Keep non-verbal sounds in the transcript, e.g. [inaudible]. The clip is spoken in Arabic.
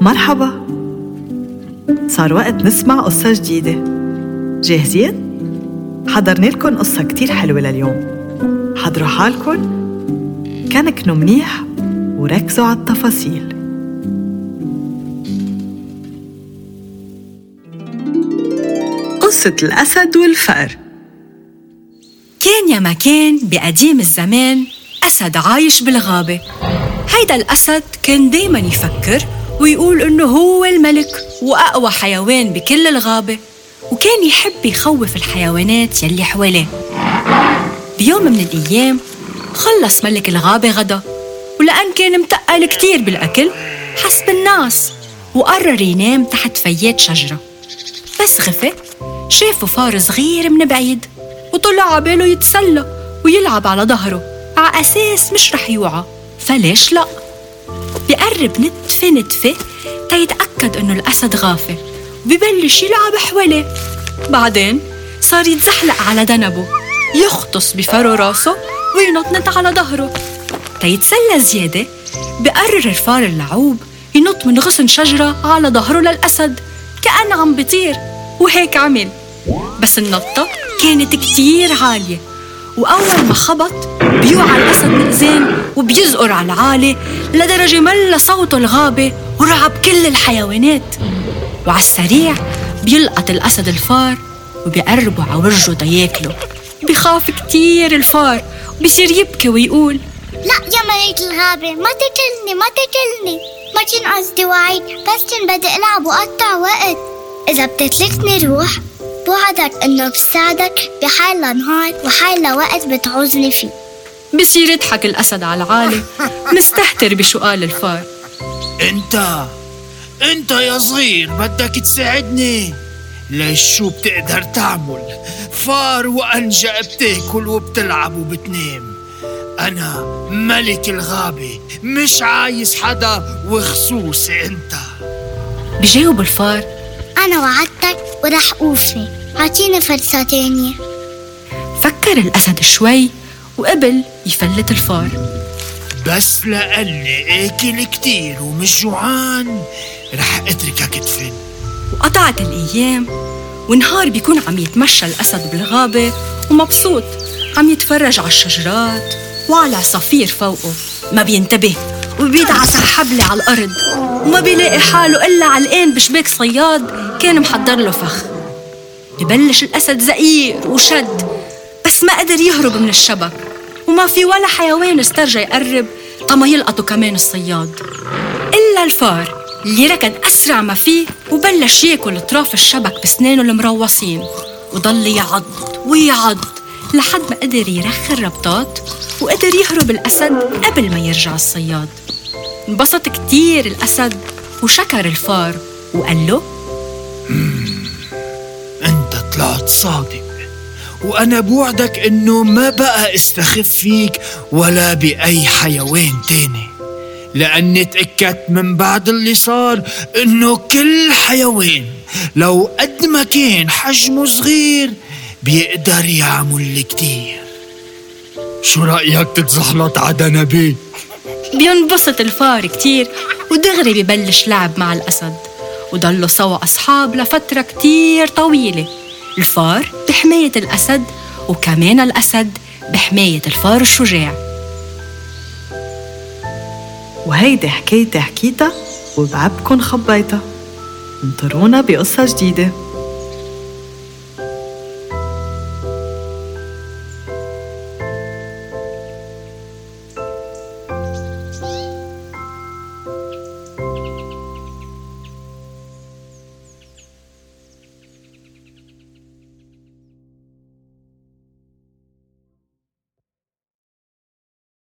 مرحبا. صار وقت نسمع قصة جديدة. جاهزين؟ حضرنا لكم قصة كتير حلوة لليوم. حضروا حالكم. كنكنوا منيح وركزوا على التفاصيل. قصة الأسد والفأر. كان يا ما كان بقديم الزمان أسد عايش بالغابة. هيدا الأسد كان دايما يفكر ويقول إنه هو الملك وأقوى حيوان بكل الغابة وكان يحب يخوف الحيوانات يلي حواليه. بيوم من الأيام خلص ملك الغابة غدا ولأن كان متقل كتير بالأكل حس بالناس وقرر ينام تحت فيات شجرة. بس غفى شافه فار صغير من بعيد وطلع عباله يتسلى ويلعب على ظهره على أساس مش رح يوعى. فليش لأ؟ بقرب نتفة نتفة تيتأكد إنه الأسد غافل. وببلش يلعب حواليه. بعدين صار يتزحلق على ذنبه يختص بفرو راسه وينطنط على ظهره. تيتسلى زيادة بقرر الفار اللعوب ينط من غصن شجرة على ظهره للأسد. كأنه عم بيطير وهيك عمل. بس النطة كانت كتير عالية. وأول ما خبط بيوعى الأسد مئزين وبيزقر على العالي لدرجة ملى صوته الغابة ورعب كل الحيوانات. وعلى السريع بيلقط الأسد الفار وبيقربوا على وجهه تياكله بخاف كتير الفار وبصير يبكي ويقول لا يا ملك الغابة ما تاكلني ما تاكلني ما كان قصدي وعيد بس كان بدي ألعب وأقطع وقت. إذا بتتركني روح بوعدك إنه بساعدك بحال نهار وحال وقت بتعوزني فيه. بصير يضحك الأسد على العالي [laughs] مستهتر بسؤال الفار. أنت أنت يا صغير بدك تساعدني؟ ليش شو بتقدر تعمل؟ فار وأنجا بتاكل وبتلعب وبتنام. أنا ملك الغابة مش عايز حدا وخصوصي أنت. بجاوب الفار. أنا وعدتك ورح أوفي. أعطيني فرصة تانية. فكر الأسد شوي. وقبل يفلت الفار. بس لأني آكل كتير ومش جوعان رح أتركك تفن وقطعت الأيام ونهار بيكون عم يتمشى الأسد بالغابة ومبسوط عم يتفرج على الشجرات وعلى عصافير فوقه. ما بينتبه وبيدعس حبلة على الأرض. وما بيلاقي حاله إلا علقان بشباك صياد كان محضر له فخ. ببلش الأسد زئير وشد بس ما قدر يهرب من الشبك. وما في ولا حيوان استرجى يقرب طما يلقطه كمان الصياد. إلا الفار اللي ركض أسرع ما فيه وبلش ياكل أطراف الشبك بسنانه المروصين. وضل يعض ويعض لحد ما قدر يرخي الربطات وقدر يهرب الأسد قبل ما يرجع الصياد. انبسط كتير الأسد وشكر الفار وقال له أنت طلعت صادق. وأنا بوعدك إنه ما بقى استخف فيك ولا بأي حيوان تاني. لأني تأكدت من بعد اللي صار إنه كل حيوان لو قد ما كان حجمه صغير بيقدر يعمل كتير. شو رأيك تتزحلط على بيه؟ بينبسط الفار كتير ودغري ببلش لعب مع الأسد وضلوا سوا أصحاب لفترة كتير طويلة. الفار بحماية الأسد وكمان الأسد بحماية الفار الشجاع. وهيدي حكايتي حكيتها وبعبكن خبيتها. انطرونا بقصة جديدة.